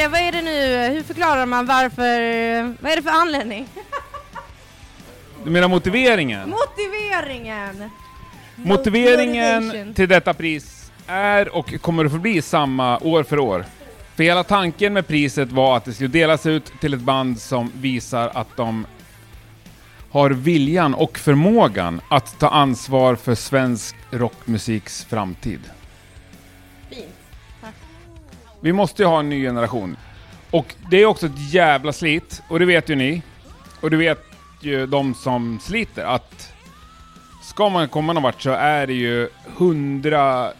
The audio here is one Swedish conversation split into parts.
Henke, vad är det nu? Hur förklarar man varför? Vad är det för anledning? Du menar motiveringen? Motiveringen! Motiveringen Motivation. till detta pris är och kommer att förbli samma år för år. För hela tanken med priset var att det skulle delas ut till ett band som visar att de har viljan och förmågan att ta ansvar för svensk rockmusiks framtid. Vi måste ju ha en ny generation. Och det är också ett jävla slit, och det vet ju ni. Och det vet ju de som sliter, att ska man komma någon vart så är det ju hundratals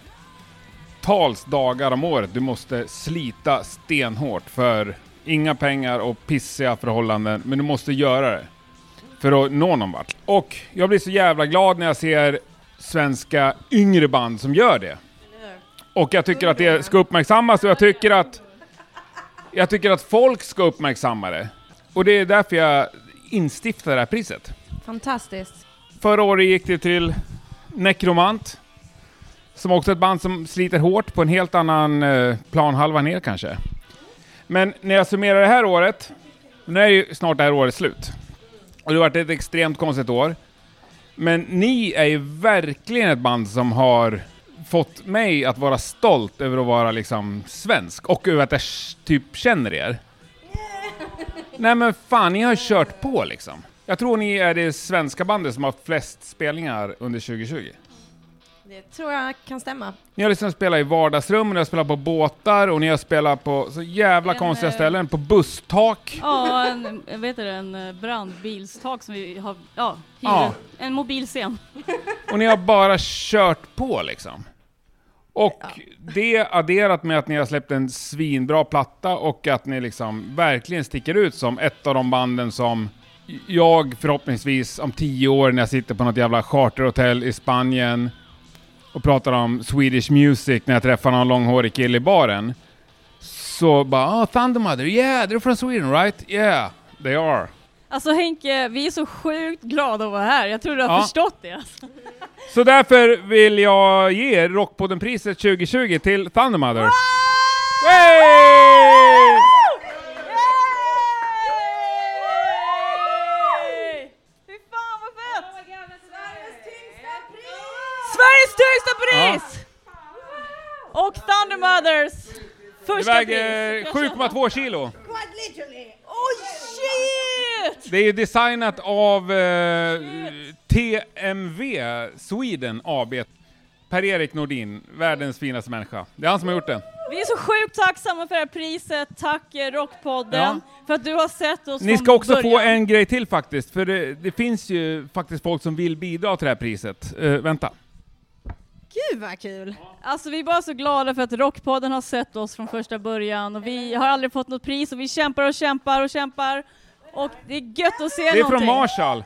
dagar om året du måste slita stenhårt för inga pengar och pissiga förhållanden, men du måste göra det för att nå någon vart. Och jag blir så jävla glad när jag ser svenska yngre band som gör det. Och jag tycker att det ska uppmärksammas och jag tycker att jag tycker att folk ska uppmärksamma det. Och det är därför jag instiftar det här priset. Fantastiskt. Förra året gick det till Necromant, som också är ett band som sliter hårt på en helt annan eh, planhalva ner kanske. Men när jag summerar det här året, nu är ju snart det här året slut. Och det har varit ett extremt konstigt år. Men ni är ju verkligen ett band som har fått mig att vara stolt över att vara liksom svensk och över att jag typ känner er. Nej men fan, ni har kört på liksom. Jag tror ni är det svenska bandet som har haft flest spelningar under 2020. Det tror jag kan stämma. Ni har liksom spelat i vardagsrum, ni har spelat på båtar och ni har spelat på så jävla En, konstiga eh, ställen, på busstak. Ja, en, vet det, en eh, brandbilstak som vi har, ja. Ja. En mobilscen. Och ni har bara kört på liksom. Och det adderat med att ni har släppt en svinbra platta och att ni liksom verkligen sticker ut som ett av de banden som jag förhoppningsvis om tio år när jag sitter på något jävla charterhotell i Spanien och pratar om Swedish music när jag träffar någon långhårig kille i baren. Så bara oh, Thundermother, yeah, they're from Sweden right? Yeah, they are. Alltså Henke, vi är så sjukt glada att vara här. Jag tror du har Ja. förstått det. Alltså. Så därför vill jag ge Rockpodden-priset 2020 till Thundermother. Hey! Fy fan vad fett! Sveriges pris! Och Thunder Mothers första väger pris. 7,2 kilo. Oh shit! Det är ju designat av eh, TMV Sweden AB. Per-Erik Nordin, världens finaste människa. Det är han som har gjort det. Vi är så sjukt tacksamma för det här priset. Tack eh, Rockpodden för att du har sett oss Ni ska också få början. en grej till faktiskt, för det, det finns ju faktiskt folk som vill bidra till det här priset. Eh, vänta. Gud vad kul! Alltså vi är bara så glada för att Rockpodden har sett oss från första början och vi har aldrig fått något pris och vi kämpar och kämpar och kämpar och det är gött att se Det är någonting. från Marshall.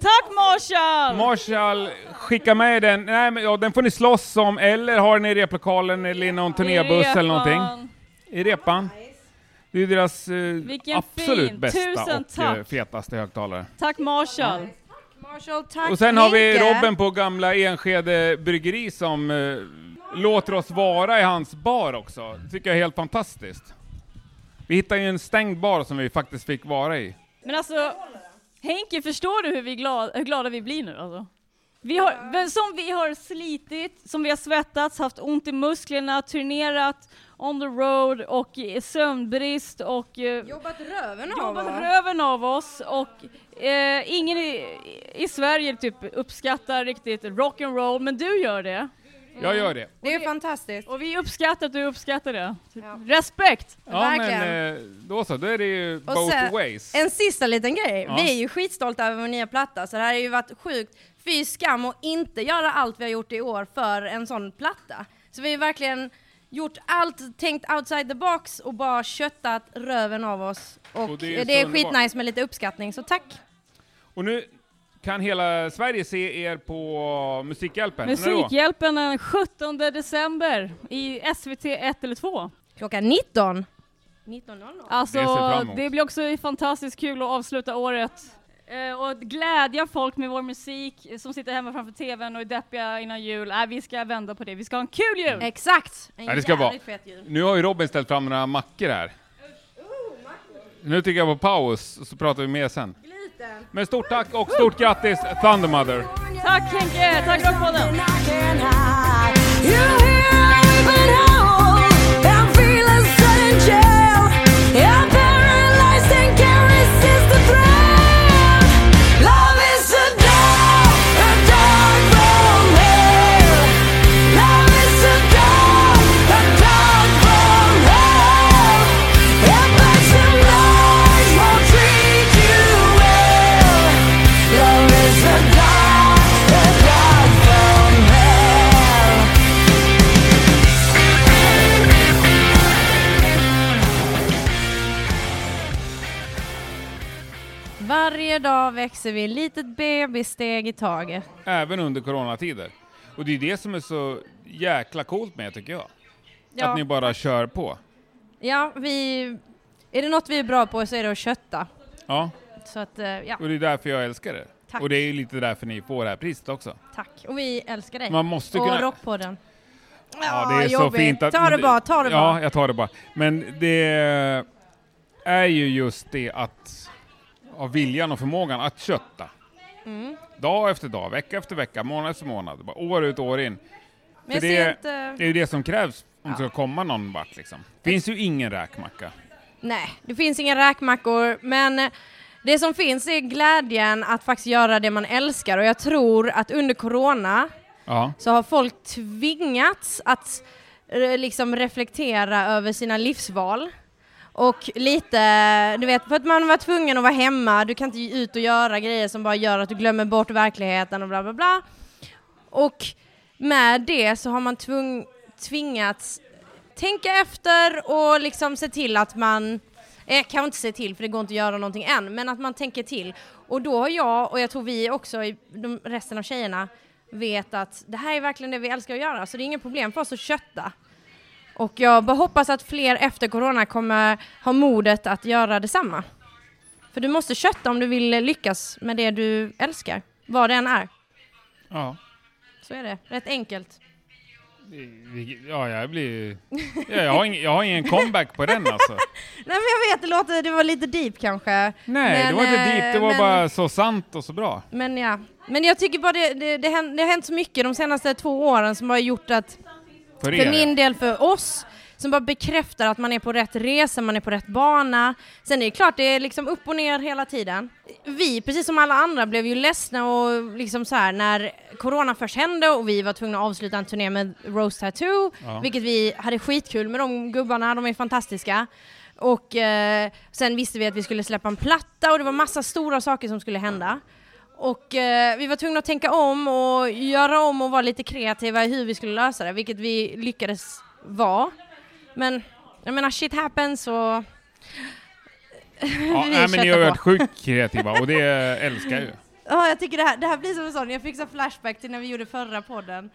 Tack Marshall! Marshall, skicka med den. Nej, men, ja, den får ni slåss om, eller ha den i replokalen eller i någon turnébuss eller någonting. I repan. Det är deras eh, absolut fin. bästa Tusen och eh, tack. fetaste högtalare. Tack Marshall! Marshall, tack och sen har vi Henke. Robben på gamla Enskede bryggeri som eh, låter oss vara i hans bar också. Det tycker jag är helt fantastiskt. Vi hittade ju en stängd bar som vi faktiskt fick vara i. Men alltså, Henke, förstår du hur, vi glad, hur glada vi blir nu alltså? Vi har, men som vi har slitit, som vi har svettats, haft ont i musklerna, turnerat on the road och eh, sömnbrist och eh, Jobbat röven av jobbat oss. röven av oss och eh, ingen i, i Sverige typ uppskattar riktigt rock'n'roll, men du gör det. Jag gör det. Det är fantastiskt. Och vi uppskattar att du uppskattar det. Respekt! Ja Verkligen. men eh, då så, då är det ju both sen- ways. En sista liten grej. Ja. Vi är ju skitstolta över vår nya platta, så det här har ju varit sjukt. Fy skam att inte göra allt vi har gjort i år för en sån platta. Så vi har verkligen gjort allt, tänkt outside the box och bara köttat röven av oss. Och, Och det det är är, så underbart. skitnice med lite uppskattning, så tack! Och nu kan hela Sverige se er på Musikhjälpen. Musikhjälpen den 17 december i SVT 1 eller 2. Klockan 19. 19.00. Alltså, Det det blir också fantastiskt kul att avsluta året och glädja folk med vår musik eh, som sitter hemma framför TVn och är deppiga innan jul. Nej, vi ska vända på det. Vi ska ha en kul jul! Exakt! En Ja, det ska vara. fet jul. Nu har ju Robin ställt fram några mackor här. Nu tycker jag på paus, och så pratar vi mer sen. Gluten. Men stort tack och stort grattis Thunder Mother! Tack Henke! Tack Rockpodden! Varje dag växer vi litet bebissteg i taget. Även under coronatider. Och det är det som är så jäkla coolt med tycker jag. Ja. Att ni bara kör på. Ja, vi... Är det något vi är bra på så är det att kötta. Ja, Så att, eh, ja, och det är därför jag älskar det. Tack. Och det är lite därför ni får det här priset också. tack. Och vi älskar dig. Man måste och kunna... Rockpodden. Ja, det är så jobbigt. fint att... Ta det bara, ta det Ja, bara. jag tar det bara. Men det är ju just det att ha viljan och förmågan att kötta. Mm. Dag efter dag, vecka efter vecka, månad efter månad, bara år ut och år in. Men det- inte... Det är ju det som krävs om det Ja. ska komma någon vart liksom. Finns ju ingen räkmacka. Nej, det finns inga räkmackor, men eh, det som finns är glädjen att faktiskt göra det man älskar och jag tror att under corona Ja. så har folk tvingats att eh, liksom reflektera över sina livsval. Och lite, du vet, för att man var tvungen att vara hemma, du kan inte ut och göra grejer som bara gör att du glömmer bort verkligheten och bla bla bla. Och med det så har man tvung, tvingats tänka efter och liksom se till att man, jag kan inte se till för det går inte att göra någonting än, men att man tänker till. Och då har jag, och jag tror vi också, de, resten av tjejerna, vet att det här är verkligen det vi älskar att göra, så det är inget problem för oss att kötta. Och jag bara hoppas att fler efter corona kommer ha modet att göra detsamma. För du måste kötta om du vill lyckas med det du älskar, vad det än är. Ja. Så är det, rätt enkelt. Ja, jag blir... Ja, jag, har ingen, jag har ingen comeback på den alltså. Nej men jag vet, det låter, det var lite deep kanske. Nej, Men, det var inte eh, deep, det var men- bara så sant och så bra. Men ja, men jag tycker bara det, det, det, hän- det har hänt så mycket de senaste två åren som har gjort att, För för min del, för oss, som bara bekräftar att man är på rätt resa, man är på rätt bana. Sen är det klart, det är liksom upp och ner hela tiden. Vi, precis som alla andra, blev ju ledsna och liksom så här när corona först hände och vi var tvungna att avsluta en turné med Rose Tattoo, Ja. vilket vi hade skitkul med de gubbarna, de är fantastiska. Och eh, sen visste vi att vi skulle släppa en platta och det var massa stora saker som skulle hända. Och eh, vi var tvungna att tänka om och göra om och vara lite kreativa i hur vi skulle lösa det, vilket vi lyckades vara. Men jag menar, shit happens och Ja, vi nej, men ni har varit sjukt kreativa och det älskar jag ju. Ja, jag tycker det här, det här blir som en sån, jag fick så flashback till när vi gjorde förra podden,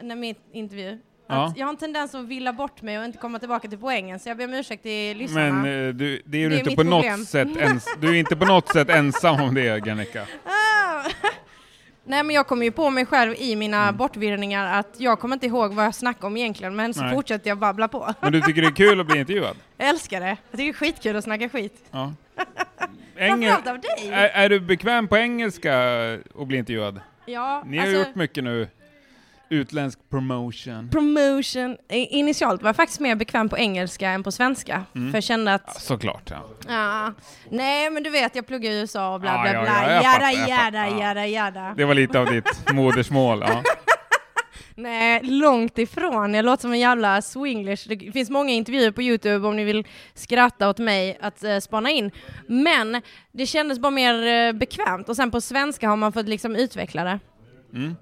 när min intervju. Ja. Jag har en tendens att villa bort mig och inte komma tillbaka till poängen, så jag ber om ursäkt till lyssnarna. Men eh, du, det är ju Det är inte på problem. något sätt ens, du är inte på något sätt ensam om det, Gannika. Nej men jag kommer ju på mig själv i mina Mm. bortvirrningar att jag kommer inte ihåg vad jag snackade om egentligen, men så Nej. fortsätter jag babbla på. Men du tycker det är kul att bli intervjuad? Jag älskar det. Jag tycker det är skitkul att snacka skit. Ja. Framförallt av dig. är, är du bekväm på engelska och bli intervjuad? Ja, Ni har alltså, gjort mycket nu. Utländsk promotion. promotion. Initialt var jag faktiskt mer bekväm på engelska än på svenska. Mm. För jag kände Ja, att, såklart, ja. ja, nej men du vet jag pluggar i USA och bla Ja, bla ja, bla, ja, jada jada jada jada. Det var lite av ditt modersmål. Ja. Nej, långt ifrån. Jag låter som en jävla swinglish. Det finns många intervjuer på Youtube om ni vill skratta åt mig att eh, spana in. Men det kändes bara mer eh, bekvämt och sen på svenska har man fått liksom utveckla det. Mm.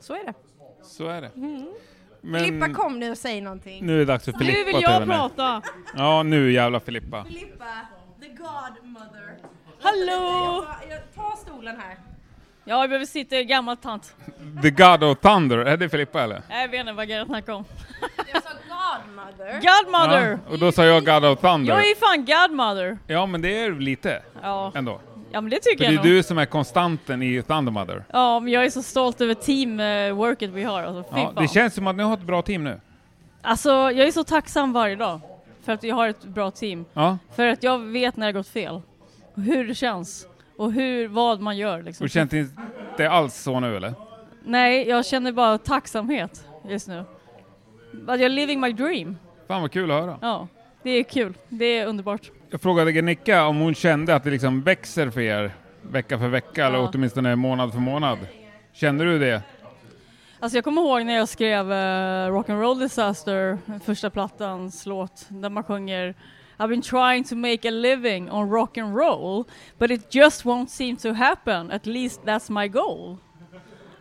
Så är det. Så är det. Mm. Men Filippa kom nu och säg någonting. nu är det dags för Filippa Nu vill jag prata! Ja, nu jävla Filippa. Filippa, the godmother. Hallå! Ta stolen här. Ja, jag behöver sitta i gammal tant. The God of Thunder, är det Filippa eller? Jag vet inte vad Gerhard snackar om. Jag sa godmother. Godmother! Ja, och då sa jag God of Thunder. Jag är fan godmother! Ja, men det är lite Ja. ändå. Ja men det tycker För det jag är nog. du som är konstanten i Thunder Mother. Ja, men jag är så stolt över teamworket vi har. Alltså, Ja, det känns som att ni har ett bra team nu. Alltså, jag är så tacksam varje dag för att jag har ett bra team. Ja, För att jag vet när det gått fel. Och hur det känns. Och hur, vad man gör liksom. och det känns inte alls så nu eller? Nej, jag känner bara tacksamhet just nu. Jag är living my dream. Fan vad kul att höra. Ja, det är kul. Det är underbart. Jag frågade Genicka om hon kände att det liksom växer för er vecka för vecka eller Ja. åtminstone månad för månad. Kände du det? Alltså jag kommer ihåg när jag skrev uh, Rock'n'Roll Disaster, första plattans låt, där man sjunger I've been trying to make a living on rock and roll, but it just won't seem to happen, at least that's my goal.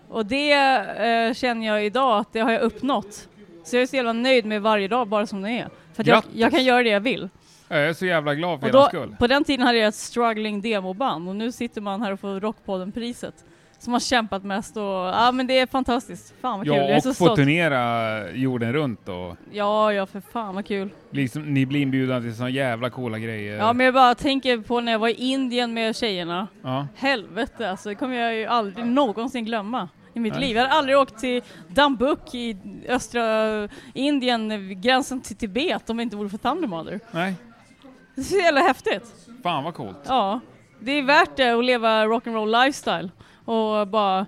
Och det eh, känner jag idag att det har jag uppnått. Så jag är så jävla nöjd med varje dag bara som det är. För att jag, Grattis. jag kan göra det jag vill. Jag är så jävla glad för Och er skull. på den tiden hade jag ett struggling demoband och nu sitter man här och får Rockpodden-priset. Som har kämpat mest och ja men det är fantastiskt. Fan vad kul, jag Ja, är så och få stolt. turnera jorden runt och Ja, ja för fan vad kul. liksom, ni blir inbjudna till såna jävla coola grejer. Ja men jag bara tänker på när jag var i Indien med tjejerna. Ja. Helvete alltså, det kommer jag ju aldrig någonsin glömma i mitt Nej. liv. Jag hade aldrig åkt till Dambuk i östra Indien, gränsen till Tibet, om det inte vore för Thunder Mother. Nej, Det är så jävla häftigt. fan vad coolt. Ja, det är värt det att leva rock'n'roll lifestyle och bara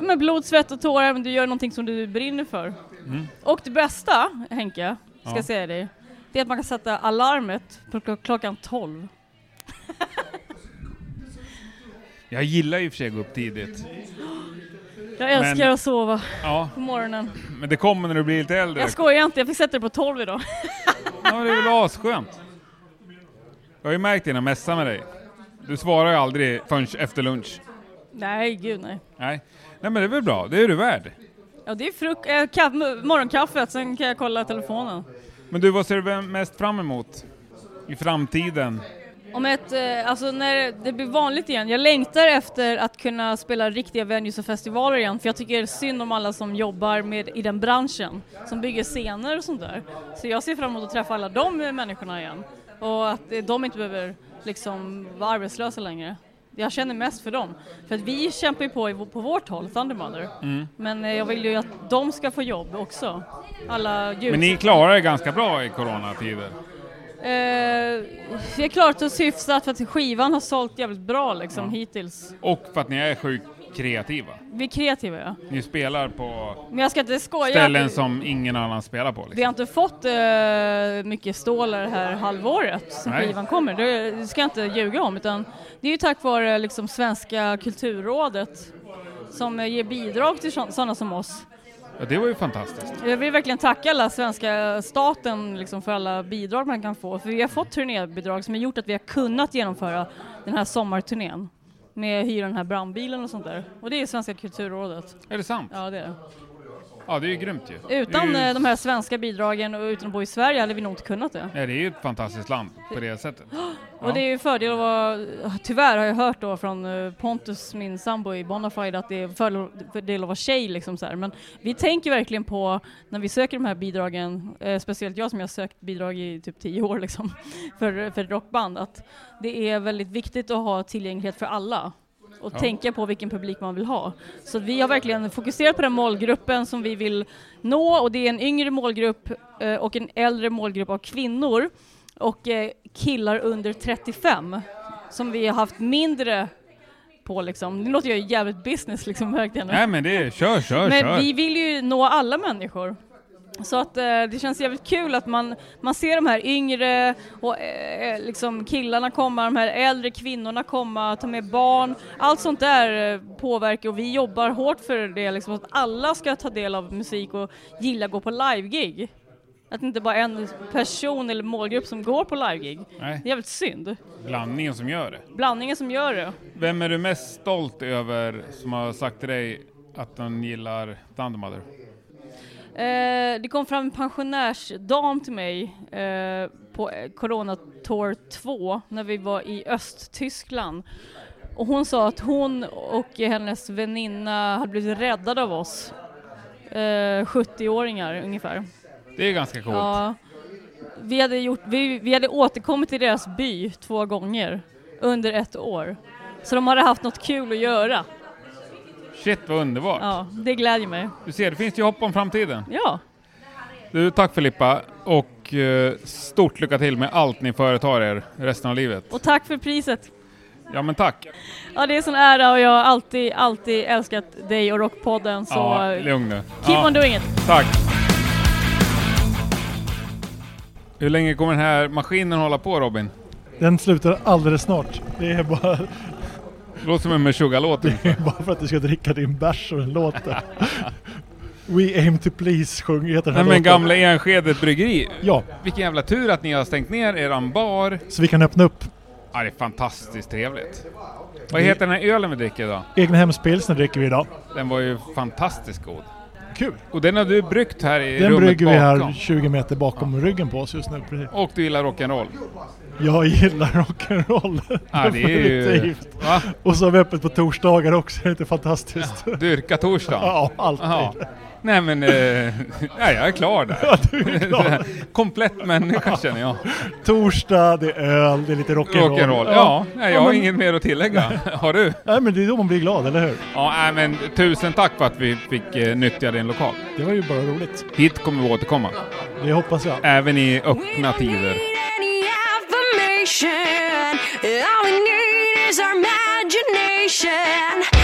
med blod, svett och tårar, men du gör någonting som du brinner för. Mm. Och det bästa, Henke, ska Ja. jag säga dig, det är att man kan sätta alarmet på klock- klockan 12. Jag gillar och för sig att gå upp tidigt. Jag älskar Men- att sova Ja, på morgonen. men det kommer när du blir lite äldre. Jag skojar inte, jag fick sätta det på 12 idag. Ja, det är väl asskönt. Jag har ju märkt det jag messar med dig. Du svarar ju aldrig förrän efter lunch. nej, gud nej. Nej. Nej men det är väl bra, det är du värd. Ja, det är fruk- äh, kaff- morgonkaffet, sen kan jag kolla telefonen. Men du, vad ser du mest fram emot i framtiden? Om ett, eh, alltså när det blir vanligt igen, jag längtar efter att kunna spela riktiga venues och festivaler igen för jag tycker synd om alla som jobbar med, i den branschen, som bygger scener och sånt där. Så jag ser fram emot att träffa alla de människorna igen och att eh, de inte behöver liksom vara arbetslösa längre. Jag känner mest för dem, för att vi kämpar ju på på vårt håll, Thunder Mother. Mm. Men eh, jag vill ju att de ska få jobb också. Alla. Men ni klarar er ganska bra i coronatider. Eh, vi har klarat oss hyfsat för att skivan har sålt jävligt bra liksom Ja. hittills. Och för att ni är sjukt kreativa. Vi är kreativa ja. Ni spelar på Men jag ska inte skoja. ställen som ingen annan spelar på. Vi Liksom. har inte fått eh, mycket stålar det här halvåret sen Nej. skivan kommer. Det, det ska jag inte ljuga om utan det är ju tack vare liksom Svenska kulturrådet som eh, ger bidrag till sådana som oss. Ja, det var ju fantastiskt. Jag vill verkligen tacka alla svenska staten liksom för alla bidrag man kan få. För vi har fått turnébidrag som har gjort att vi har kunnat genomföra den här sommarturnén. Med att hyra den här brandbilen och sånt där. Och det är Svenska kulturrådet. Är det sant? Ja det är det. Ja, det är ju grymt ju. Utan är, eh, ju, de här svenska bidragen och utan att bo i Sverige hade vi nog inte kunnat det. ja, det är ju ett fantastiskt land på det sättet. Och det är ju fördel att vara, tyvärr har jag hört då från eh, Pontus, min sambo i Bonafide, att det är fördel att vara tjej liksom så här. Men vi tänker verkligen på, när vi söker de här bidragen, eh, speciellt jag som har sökt bidrag i typ tio år liksom, för, för rockband, att det är väldigt viktigt att ha tillgänglighet för alla. Och Ja. tänka på vilken publik man vill ha. Så vi har verkligen fokuserat på den målgruppen som vi vill nå och det är en yngre målgrupp eh, och en äldre målgrupp av kvinnor och eh, killar under 35 som vi har haft mindre på liksom. Nu låter jag ju jävligt business liksom verkligen. Nej men det är, kör, kör, Men kör. vi vill ju nå alla människor. Så att eh, det känns jävligt kul att man, man ser de här yngre och eh, liksom killarna komma, de här äldre kvinnorna komma, ta med barn. Allt sånt där eh, påverkar och vi jobbar hårt för det, liksom, att alla ska ta del av musik och gilla att gå på live-gig. Att det inte bara är en person eller målgrupp som går på live-gig. Nej, Det är jävligt synd. blandningen som gör det. Blandningen som gör det. Vem är du mest stolt över som har sagt till dig att han gillar Thunder Mother? Eh, det kom fram en pensionärsdam till mig eh, på eh, Corona Tour 2 när vi var i Östtyskland. Och hon sa att hon och hennes väninna hade blivit räddade av oss. Eh, 70-åringar ungefär. Det är ganska coolt. Ja, vi, hade gjort, vi, vi hade återkommit till deras by två gånger under ett år. Så de hade haft något kul att göra. Shit vad underbart. Ja, det glädjer mig. Du ser, det finns ju hopp om framtiden. Ja, Du, tack Filippa och eh, stort lycka till med allt ni företar er resten av livet. och tack för priset. Ja men tack. Ja, det är en sån ära och jag har alltid, alltid älskat dig och Rockpodden så Ja, lugn nu. keep Ja, on doing it. tack. Hur länge kommer den här maskinen hålla på Robin? Den slutar alldeles snart. Det är bara, låter som en Meshuggah-låt. bara för att du ska dricka din bärs och den låter. We aim to please sjunger heter den Nej här men låten. gamla Enskede bryggeri. Ja, Vilken jävla tur att ni har stängt ner eran bar. så vi kan öppna upp Ja, det är fantastiskt trevligt. Vad heter den här ölen vi dricker idag? egna hemspilsner dricker vi idag. Den var ju fantastiskt god. Kul! Och den har du bryggt här i Den rummet brygger vi bakom. här 20 meter bakom ryggen på oss just nu. Precis. Och du gillar rock'n'roll. Jag gillar rock'n'roll. Ja, det är ju... Va? Och så har vi öppet på torsdagar också, det är inte fantastiskt? Dyrka torsdagen? Ja, alltid. Jaha. Nej men, eh, ja, jag är klar där. Ja, är klar. Komplett människa känner jag. Torsdag, det är öl, det är lite rock'n'roll. Rock'n'roll, ja. Nej, jag har men- inget mer att tillägga. Har du? Nej men det är då man blir glad, eller hur? Ja, nej, men tusen tack för att vi fick eh, nyttja din lokal. Det var ju bara roligt. Hit kommer vi återkomma. Det hoppas jag. Även i öppna tider. All we need is our imagination.